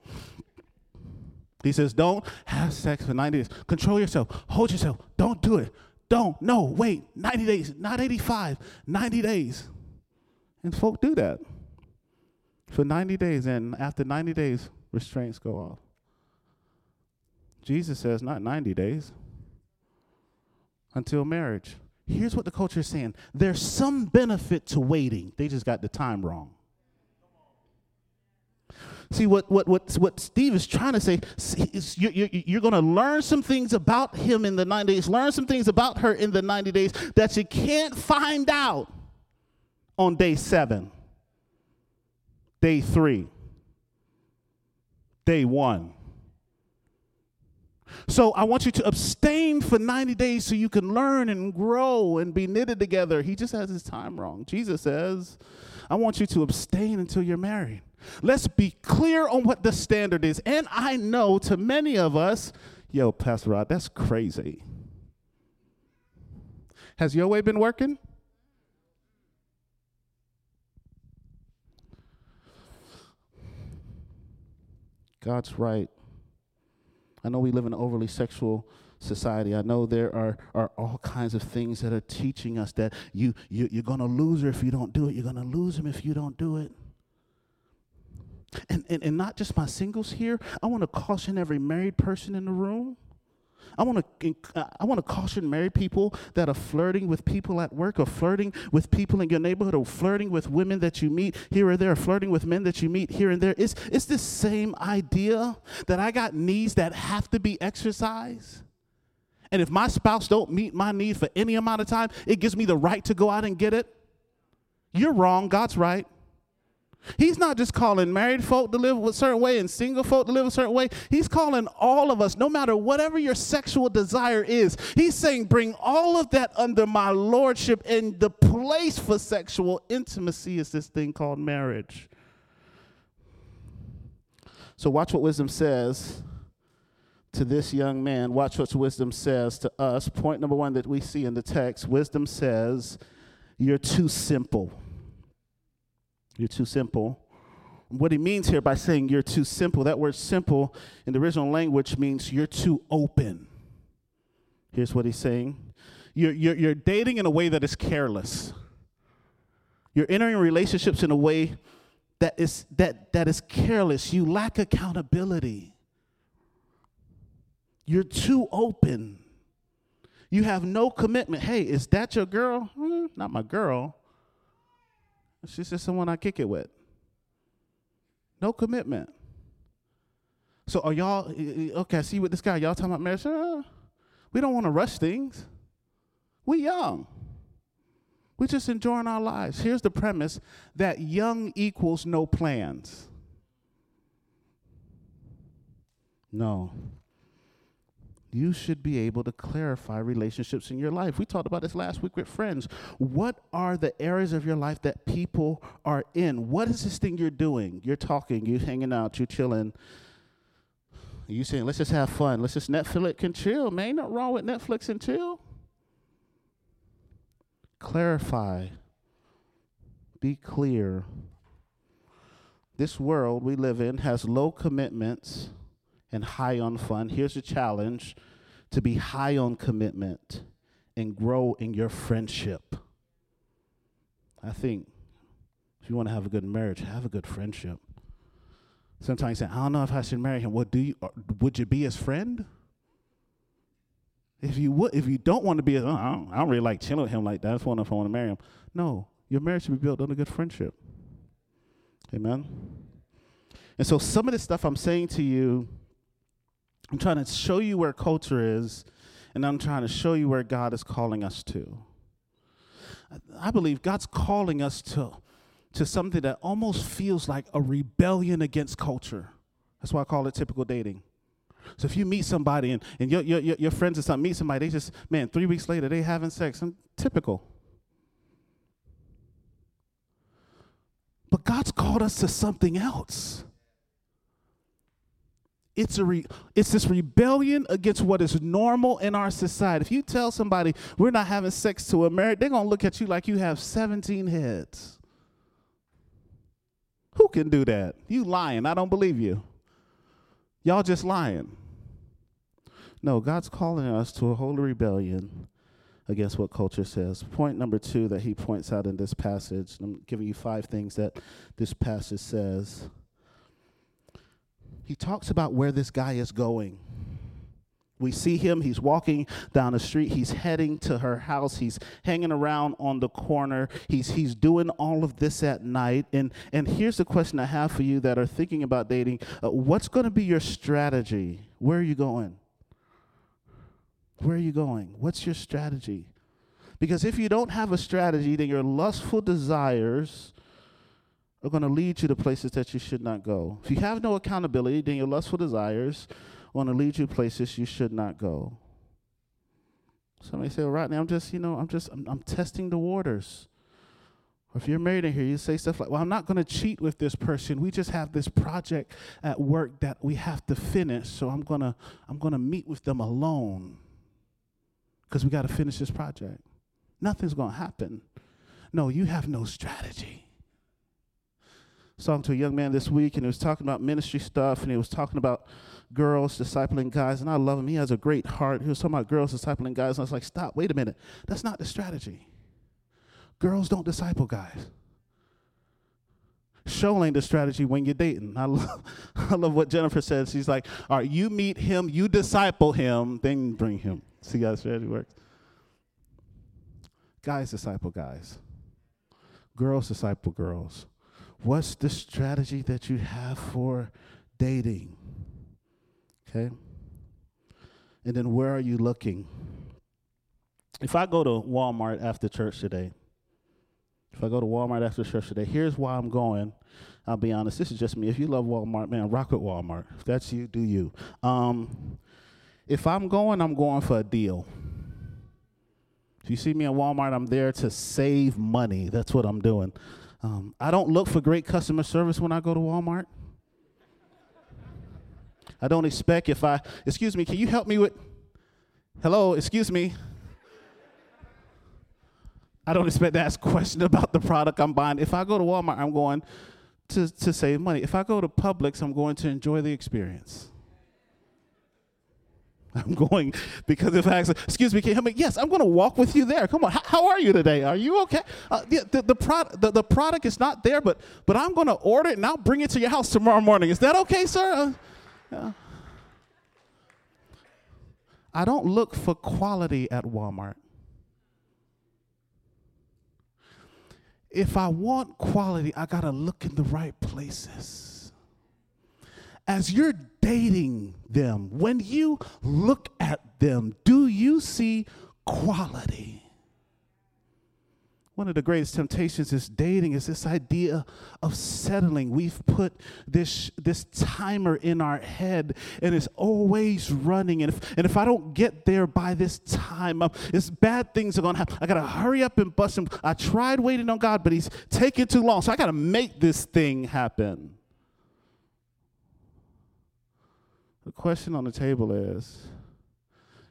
He says, don't have sex for 90 days. Control yourself. Hold yourself. Don't do it. Don't. No, wait. 90 days, not 85, 90 days. And folk do that for 90 days. And after 90 days, restraints go off. Jesus says, not 90 days, until marriage. Here's what the culture is saying there's some benefit to waiting, they just got the time wrong. See, what, what, what, what Steve is trying to say is you're, you're, you're going to learn some things about him in the 90 days, learn some things about her in the 90 days that you can't find out on day seven, day three, day one. So I want you to abstain for 90 days so you can learn and grow and be knitted together. He just has his time wrong. Jesus says, I want you to abstain until you're married. Let's be clear on what the standard is. And I know to many of us, yo, Pastor Rod, that's crazy. Has your way been working? God's right. I know we live in an overly sexual society. I know there are, are all kinds of things that are teaching us that you, you, you're going to lose her if you don't do it. You're going to lose him if you don't do it. And, and, and not just my singles here. I want to caution every married person in the room. I want to uh, I want to caution married people that are flirting with people at work or flirting with people in your neighborhood or flirting with women that you meet here or there, or flirting with men that you meet here and there. It's, it's the same idea that I got needs that have to be exercised. And if my spouse don't meet my need for any amount of time, it gives me the right to go out and get it. You're wrong, God's right. He's not just calling married folk to live a certain way and single folk to live a certain way. He's calling all of us, no matter whatever your sexual desire is. He's saying, bring all of that under my lordship, and the place for sexual intimacy is this thing called marriage. So, watch what wisdom says to this young man. Watch what wisdom says to us. Point number one that we see in the text wisdom says, You're too simple. You're too simple. What he means here by saying you're too simple, that word simple in the original language means you're too open. Here's what he's saying you're, you're, you're dating in a way that is careless. You're entering relationships in a way that is, that, that is careless. You lack accountability. You're too open. You have no commitment. Hey, is that your girl? Hmm, not my girl. She's just someone I kick it with. No commitment. So are y'all okay? I see with this guy, y'all talking about marriage. Uh, we don't want to rush things. We young. We're just enjoying our lives. Here's the premise that young equals no plans. No you should be able to clarify relationships in your life. We talked about this last week with friends. What are the areas of your life that people are in? What is this thing you're doing? You're talking, you're hanging out, you're chilling. You saying, let's just have fun. Let's just Netflix and chill, man. Ain't nothing wrong with Netflix and chill. Clarify. Be clear. This world we live in has low commitments and high on fun. Here's a challenge to be high on commitment and grow in your friendship. I think if you want to have a good marriage, have a good friendship. Sometimes you say, I don't know if I should marry him. What do you uh, would you be his friend? If you would, if you don't want to be, oh, I, don't, I don't really like chilling with him like that. That's one if I want to marry him. No, your marriage should be built on a good friendship. Amen. And so, some of the stuff I'm saying to you I'm trying to show you where culture is, and I'm trying to show you where God is calling us to. I believe God's calling us to, to something that almost feels like a rebellion against culture. That's why I call it typical dating. So if you meet somebody and, and your, your, your friends or something meet somebody, they just, man, three weeks later, they having sex. I'm typical. But God's called us to something else. It's a re- it's this rebellion against what is normal in our society. If you tell somebody we're not having sex to a marriage, they're gonna look at you like you have 17 heads. Who can do that? You lying. I don't believe you. Y'all just lying. No, God's calling us to a holy rebellion against what culture says. Point number two that he points out in this passage, I'm giving you five things that this passage says he talks about where this guy is going. We see him, he's walking down the street, he's heading to her house, he's hanging around on the corner, he's, he's doing all of this at night. And, and here's the question I have for you that are thinking about dating uh, what's going to be your strategy? Where are you going? Where are you going? What's your strategy? Because if you don't have a strategy, then your lustful desires are going to lead you to places that you should not go. If you have no accountability, then your lustful desires want to lead you places you should not go. Somebody say, well, Rodney, I'm just, you know, I'm just, I'm, I'm testing the waters. Or if you're married in here, you say stuff like, well, I'm not going to cheat with this person. We just have this project at work that we have to finish, so I'm going to, I'm going to meet with them alone because we got to finish this project. Nothing's going to happen. No, you have no strategy talking to a young man this week, and he was talking about ministry stuff, and he was talking about girls discipling guys, and I love him. He has a great heart. He was talking about girls discipling guys, and I was like, stop, wait a minute. That's not the strategy. Girls don't disciple guys. Show ain't the strategy when you're dating. I love, <laughs> I love what Jennifer said. She's like, all right, you meet him, you disciple him, then bring him. See how the strategy works? Guys disciple guys. Girls disciple girls. What's the strategy that you have for dating? Okay? And then where are you looking? If I go to Walmart after church today, if I go to Walmart after church today, here's why I'm going. I'll be honest, this is just me. If you love Walmart, man, rock with Walmart. If that's you, do you. Um, if I'm going, I'm going for a deal. If you see me at Walmart, I'm there to save money. That's what I'm doing. Um, I don't look for great customer service when I go to Walmart. I don't expect if I, excuse me, can you help me with, hello, excuse me. I don't expect to ask <laughs> questions about the product I'm buying. If I go to Walmart, I'm going to, to save money. If I go to Publix, I'm going to enjoy the experience. I'm going because if I ask, excuse me, can you help me? Yes, I'm going to walk with you there. Come on, how, how are you today? Are you okay? Uh, the, the, the, product, the, the product is not there, but, but I'm going to order it and I'll bring it to your house tomorrow morning. Is that okay, sir? Uh, yeah. I don't look for quality at Walmart. If I want quality, I got to look in the right places. As you're dating them, when you look at them, do you see quality? One of the greatest temptations is dating is this idea of settling. We've put this, this timer in our head and it's always running. And if, and if I don't get there by this time, um, it's bad things are to happen. I got to hurry up and bust him. I tried waiting on God, but he's taking too long. So I got to make this thing happen. The question on the table is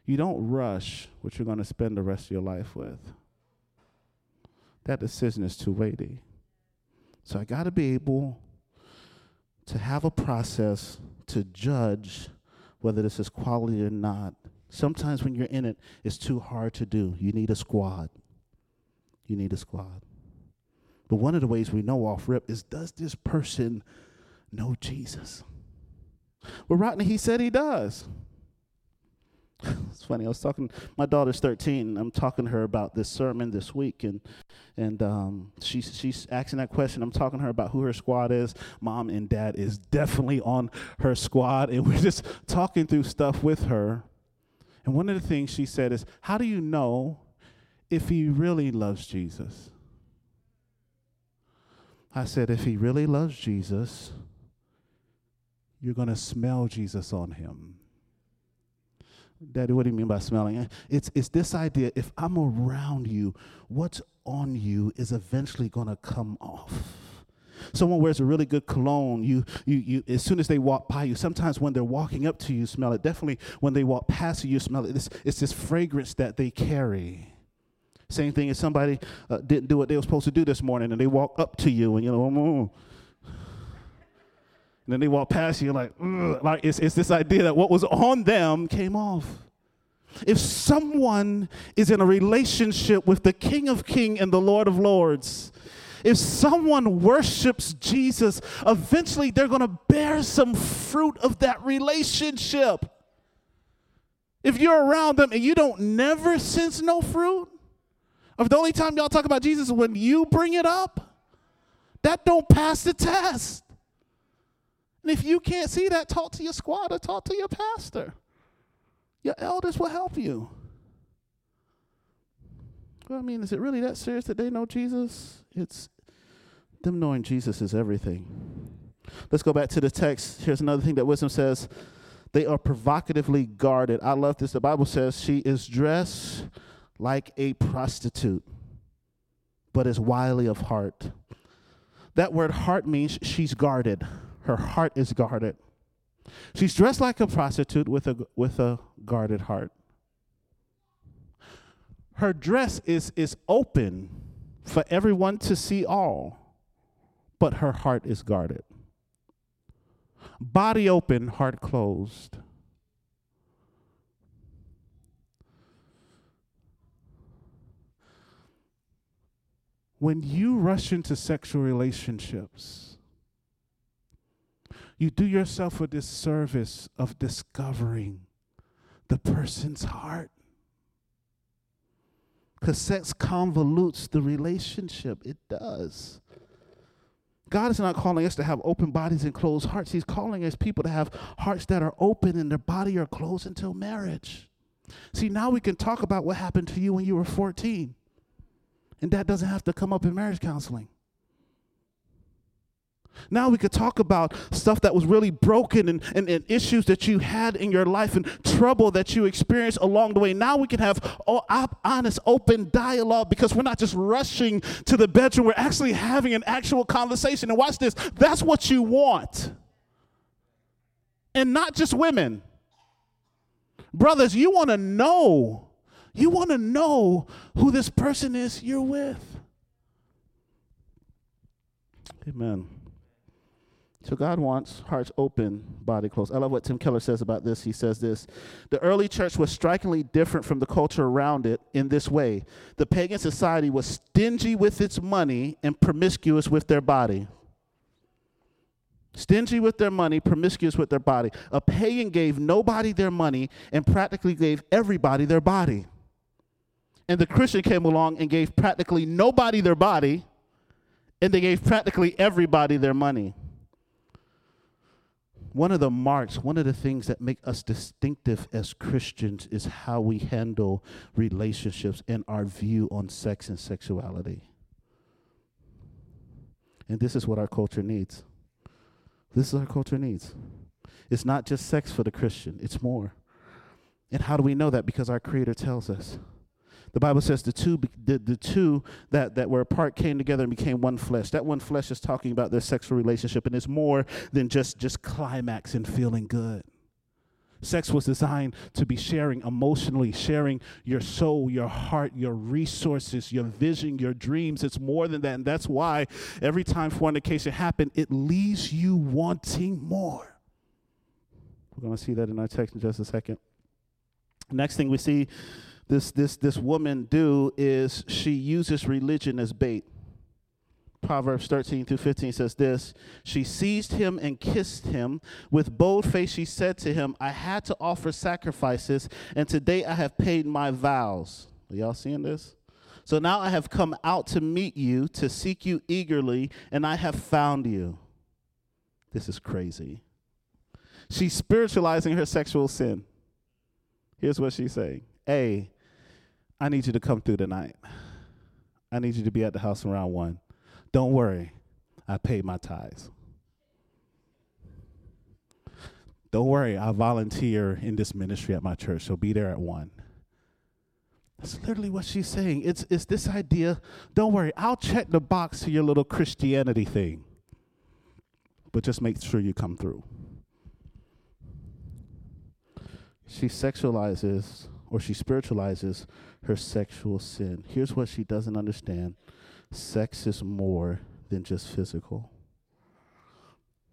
you don't rush what you're going to spend the rest of your life with. That decision is too weighty. So I got to be able to have a process to judge whether this is quality or not. Sometimes when you're in it, it's too hard to do. You need a squad. You need a squad. But one of the ways we know off rip is does this person know Jesus? Well, Rodney, he said he does. it's funny. I was talking. My daughter's 13. I'm talking to her about this sermon this week, and and um, she's she's asking that question. I'm talking to her about who her squad is. Mom and Dad is definitely on her squad, and <laughs> we're just talking through stuff with her. And one of the things she said is, "How do you know if he really loves Jesus?" I said, "If he really loves Jesus." You're going to smell Jesus on him. Daddy, what do you mean by smelling? It's, it's this idea if I'm around you, what's on you is eventually going to come off. Someone wears a really good cologne, you, you, you, as soon as they walk by you, sometimes when they're walking up to you, smell it. Definitely when they walk past you, you smell it. It's, it's this fragrance that they carry. Same thing as somebody uh, didn't do what they were supposed to do this morning and they walk up to you and you know, mm, and then they walk past you, like, like it's, it's this idea that what was on them came off. If someone is in a relationship with the King of Kings and the Lord of Lords, if someone worships Jesus, eventually they're going to bear some fruit of that relationship. If you're around them and you don't never sense no fruit, or the only time y'all talk about Jesus is when you bring it up, that don't pass the test. And if you can't see that, talk to your squad or talk to your pastor. Your elders will help you. Well, I mean, is it really that serious that they know Jesus? It's them knowing Jesus is everything. Let's go back to the text. Here's another thing that wisdom says they are provocatively guarded. I love this. The Bible says she is dressed like a prostitute, but is wily of heart. That word heart means she's guarded her heart is guarded. She's dressed like a prostitute with a, with a guarded heart. Her dress is, is open for everyone to see all, but her heart is guarded. Body open, heart closed. When you rush into sexual relationships, you do yourself a disservice of discovering the person's heart. Because sex convolutes the relationship. It does. God is not calling us to have open bodies and closed hearts. He's calling us people to have hearts that are open and their body are closed until marriage. See, now we can talk about what happened to you when you were 14. And that doesn't have to come up in marriage counseling. Now we could talk about stuff that was really broken and, and, and, issues that you had in your life and trouble that you experienced along the way. Now we can have honest, open dialogue because we're not just rushing to the bedroom. We're actually having an actual conversation. And watch this that's what you want. And not just women. Brothers, you want to know. You want to know who this person is you're with. Amen. So God wants hearts open, body closed. I love what Tim Keller says about this. He says this The early church was strikingly different from the culture around it in this way the pagan society was stingy with its money and promiscuous with their body. Stingy with their money, promiscuous with their body. A pagan gave nobody their money and practically gave everybody their body. And the Christian came along and gave practically nobody their body, and they gave practically everybody their money one of the marks, one of the things that make us distinctive as Christians is how we handle relationships and our view on sex and sexuality. And this is what our culture needs. This is our culture needs. It's not just sex for the Christian, it's more. And how do we know that? Because our Creator tells us. The Bible says the two, the, the two that, that were apart came together and became one flesh. That one flesh is talking about their sexual relationship, and it's more than just, just climax and feeling good. Sex was designed to be sharing emotionally, sharing your soul, your heart, your resources, your vision, your dreams. It's more than that. And that's why every time fornication happened, it leaves you wanting more. We're going to see that in our text in just a second. Next thing we see this this this woman do is she uses religion as bait. Proverbs 13 through 15 says this She seized him and kissed him. With bold face, she said to him, I had to offer sacrifices, and today I have paid my vows. Are y'all seeing this? So now I have come out to meet you, to seek you eagerly, and I have found you. This is crazy. She's spiritualizing her sexual sin. Here's what she's saying A, I need you to come through tonight. I need you to be at the house around one. Don't worry, I paid my tithes. Don't worry, I volunteer in this ministry at my church, so be there at one. That's literally what she's saying. It's, it's this idea don't worry, I'll check the box to your little Christianity thing, but just make sure you come through. She sexualizes or she spiritualizes her sexual sin. Here's what she doesn't understand sex is more than just physical.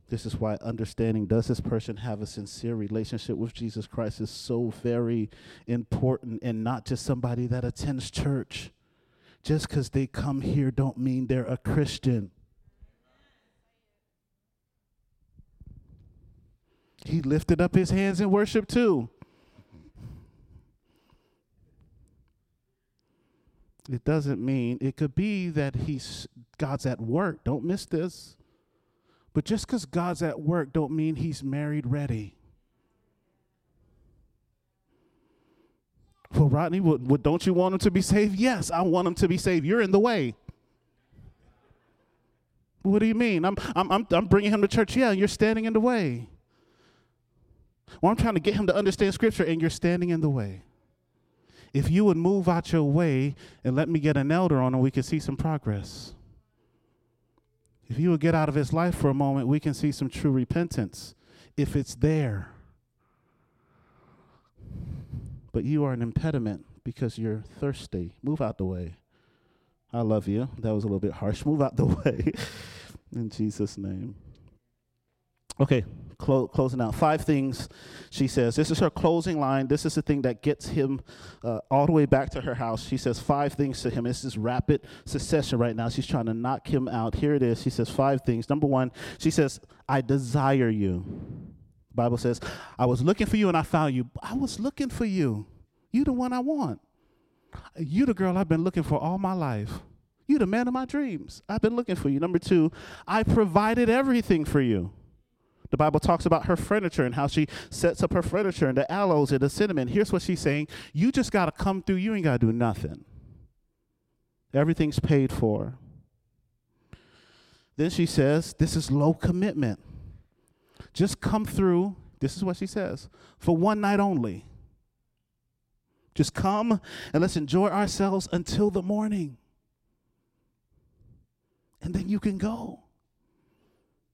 This is why understanding does this person have a sincere relationship with Jesus Christ is so very important and not just somebody that attends church. Just because they come here don't mean they're a Christian. He lifted up his hands in worship too. It doesn't mean it could be that he's God's at work. Don't miss this. But just because God's at work don't mean he's married ready. Well, Rodney, don't you want him to be saved? Yes, I want him to be saved. You're in the way. What do you mean? I'm, I'm, I'm, I'm bringing him to church. Yeah, you're standing in the way. Well, I'm trying to get him to understand Scripture, and you're standing in the way if you would move out your way and let me get an elder on and we can see some progress. If you would get out of his life for a moment, we can see some true repentance if it's there. But you are an impediment because you're thirsty. Move out the way. I love you. That was a little bit harsh. <laughs> Move out the way in Jesus' name. Okay, clo- closing out. Five things she says. This is her closing line. This is the thing that gets him uh, all the way back to her house. She says five things to him. This is rapid succession right now. She's trying to knock him out. Here it is. She says five things. Number one, she says, I desire you. Bible says, I was looking for you and I found you. I was looking for you. You the one I want. You the girl I've been looking for all my life. You the man of my dreams. I've been looking for you. Number two, I provided everything for you. The Bible talks about her furniture and how she sets up her furniture and the aloes and the cinnamon. Here's what she's saying You just got to come through. You ain't got to do nothing. Everything's paid for. Then she says, This is low commitment. Just come through. This is what she says for one night only. Just come and let's enjoy ourselves until the morning. And then you can go.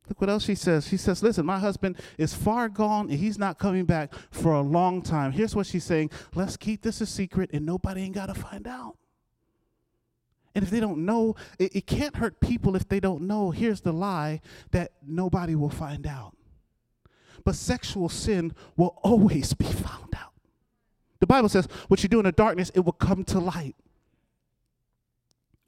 Look what else she says. She says, Listen, my husband is far gone and he's not coming back for a long time. Here's what she's saying Let's keep this a secret and nobody ain't got to find out. And if they don't know, it, it, can't hurt people if they don't know. Here's the lie that nobody will find out. But sexual sin will always be found out. The Bible says, what you do in the darkness, it will come to light.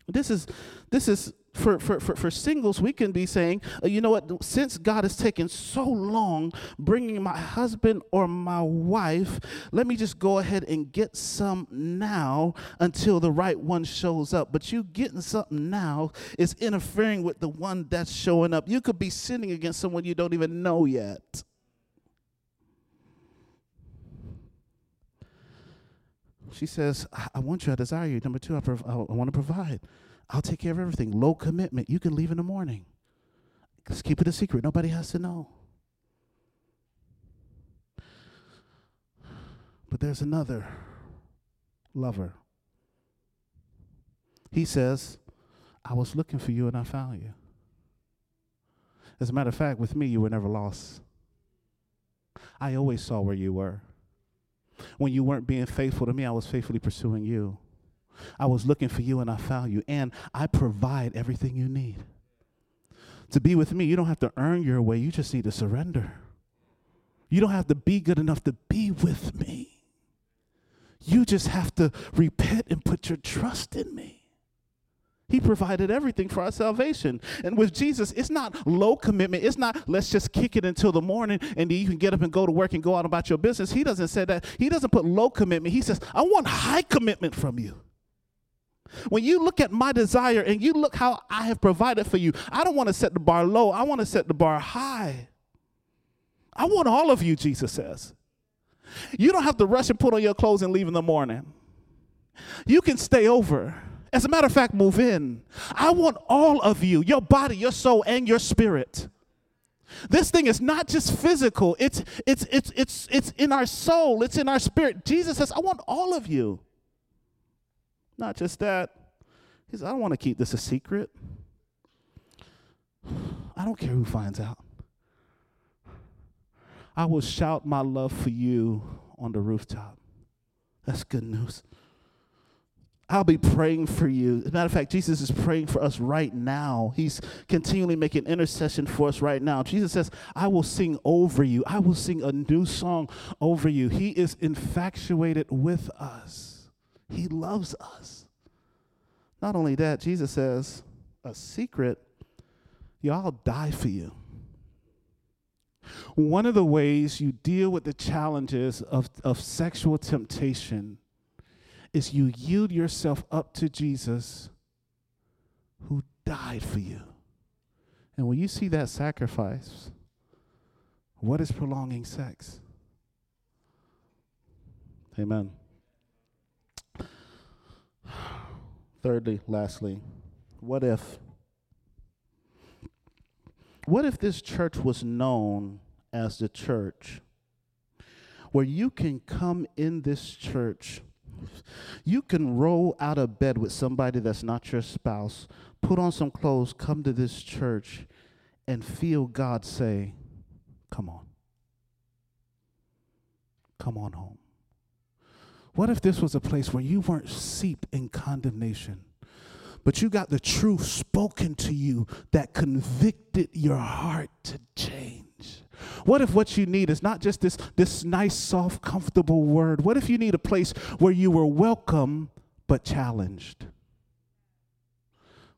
This is this is for, for, for, for singles, we can be saying, uh, you know what, since God has taken so long bringing my husband or my wife, let me just go ahead and get some now until the right one shows up. But you getting something now is interfering with the one that's showing up. You could be sinning against someone you don't even know yet. She says, I want you, I desire you. Number two, I, prov- I want to provide. I'll take care of everything. Low commitment. You can leave in the morning. Just keep it a secret. Nobody has to know. But there's another lover. He says, I was looking for you and I found you. As a matter of fact, with me, you were never lost. I always saw where you were. When you weren't being faithful to me, I was faithfully pursuing you. I was looking for you and I found you. And I provide everything you need. To be with me, you don't have to earn your way, you just need to surrender. You don't have to be good enough to be with me. You just have to repent and put your trust in me. He provided everything for our salvation. And with Jesus, it's not low commitment. It's not let's just kick it until the morning and then you can get up and go to work and go out about your business. He doesn't say that. He doesn't put low commitment. He says, I want high commitment from you. When you look at my desire and you look how I have provided for you, I don't want to set the bar low, I want to set the bar high. I want all of you, Jesus says. You don't have to rush and put on your clothes and leave in the morning. You can stay over. As a matter of fact, move in. I want all of you, your body, your soul, and your spirit. This thing is not just physical, it's, it's, it's, it's, it's in our soul, it's in our spirit. Jesus says, I want all of you. Not just that. He says, I don't want to keep this a secret. I don't care who finds out. I will shout my love for you on the rooftop. That's good news. I'll be praying for you. As a matter of fact, Jesus is praying for us right now. He's continually making intercession for us right now. Jesus says, I will sing over you. I will sing a new song over you. He is infatuated with us. He loves us. Not only that, Jesus says, a secret, y'all die for you. One of the ways you deal with the challenges of, of sexual temptation is you yield yourself up to Jesus who died for you. And when you see that sacrifice, what is prolonging sex? Amen. Thirdly, lastly, what if what if this church was known as the church where you can come in this church you can roll out of bed with somebody that's not your spouse, put on some clothes, come to this church, and feel God say, Come on. Come on home. What if this was a place where you weren't seeped in condemnation, but you got the truth spoken to you that convicted your heart to change? What if what you need is not just this, this nice, soft, comfortable word? What if you need a place where you were welcome but challenged?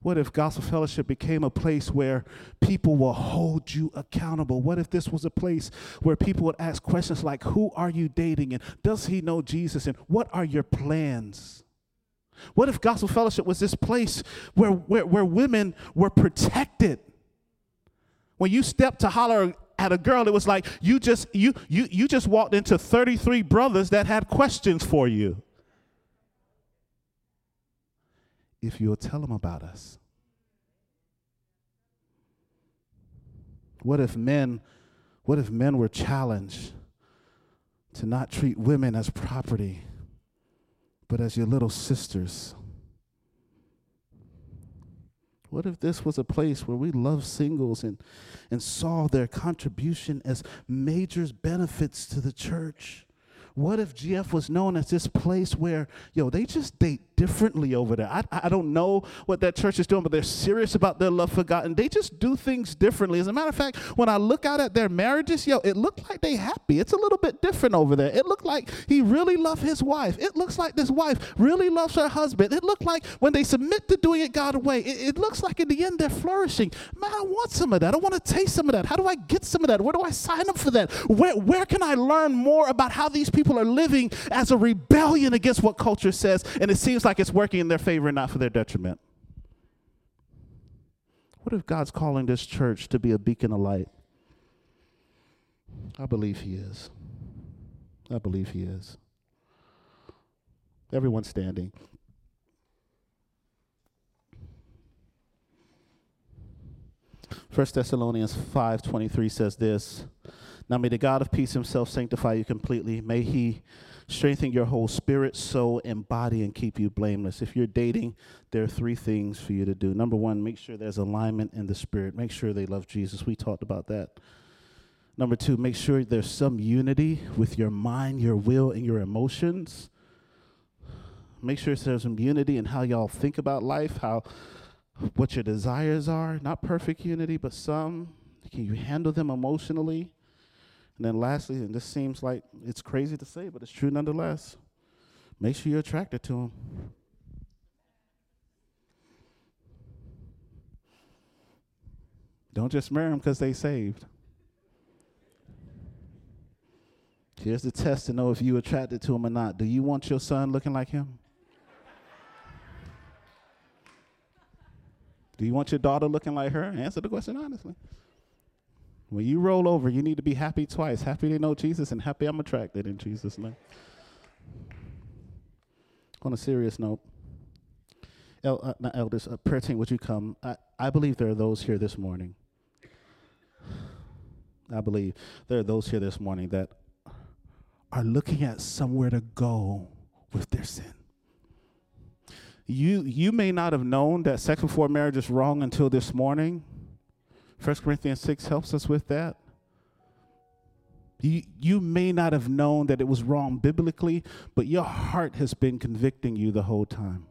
What if Gospel Fellowship became a place where people will hold you accountable? What if this was a place where people would ask questions like, Who are you dating? And does he know Jesus? And what are your plans? What if Gospel Fellowship was this place where, where, where women were protected? When you stepped to holler at a girl, it was like you just you you you just walked into 33 brothers that had questions for you. if you'll tell them about us? What if men what if men were challenged to not treat women as property but as your little sisters? What if this was a place where we love singles and, and saw their contribution as major benefits to the church? What if GF was known as this place where, yo, they just date differently over there? I, I don't know what that church is doing, but they're serious about their love for God and they just do things differently. As a matter of fact, when I look out at their marriages, yo, it looked like they happy. It's a little bit different over there. It looked like he really loved his wife. It looks like this wife really loves her husband. It looked like when they submit to doing it God's way, it, it looks like in the end they're flourishing. Man, I want some of that. I want to taste some of that. How do I get some of that? Where do I sign up for that? Where, where can I learn more about how these people are living as a rebellion against what culture says, and it seems like it's working in their favor not for their detriment. What if God's calling this church to be a beacon of light? I believe He is. I believe He is. Everyone standing. First Thessalonians 5:23 says this, now may the God of peace himself sanctify you completely. May he strengthen your whole spirit, soul, and body and keep you blameless. If you're dating, there are three things for you to do. Number one, make sure there's alignment in the spirit. Make sure they love Jesus. We talked about that. Number two, make sure there's some unity with your mind, your will, and your emotions. Make sure there's some unity in how y'all think about life, how what your desires are. Not perfect unity, but some. Can you handle them emotionally? And then lastly, and this seems like it's crazy to say, but it's true nonetheless. Make sure you're attracted to them. Don't just marry them because they saved. Here's the test to know if you're attracted to him or not. Do you want your son looking like him? Do you want your daughter looking like her? Answer the question honestly. When you roll over, you need to be happy twice happy to know Jesus and happy I'm attracted in Jesus' name. On a serious note, El, uh, not elders, uh, prayer team, would you come? I, I believe there are those here this morning. I believe there are those here this morning that are looking at somewhere to go with their sin. You, you may not have known that sex before marriage is wrong until this morning 1 Corinthians 6 helps us with that. You, you may not have known that it was wrong biblically, but your heart has been convicting you the whole time.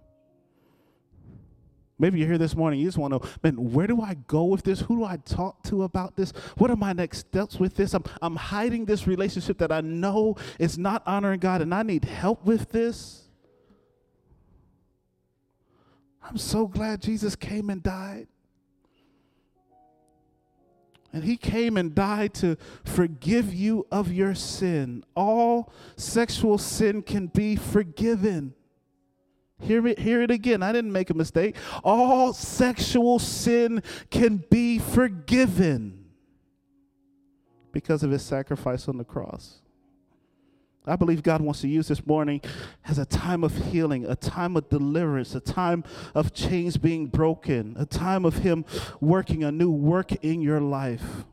Maybe you're here this morning, you just want to man, where do I go with this? Who do I talk to about this? What are my next steps with this? I'm, I'm hiding this relationship that I know is not honoring God, and I need help with this. I'm so glad Jesus came and died. And he came and died to forgive you of your sin. All sexual sin can be forgiven. Hear it, hear it again. I didn't make a mistake. All sexual sin can be forgiven because of his sacrifice on the cross. I believe God wants to use this morning as a time of healing, a time of deliverance, a time of chains being broken, a time of Him working a new work in your life.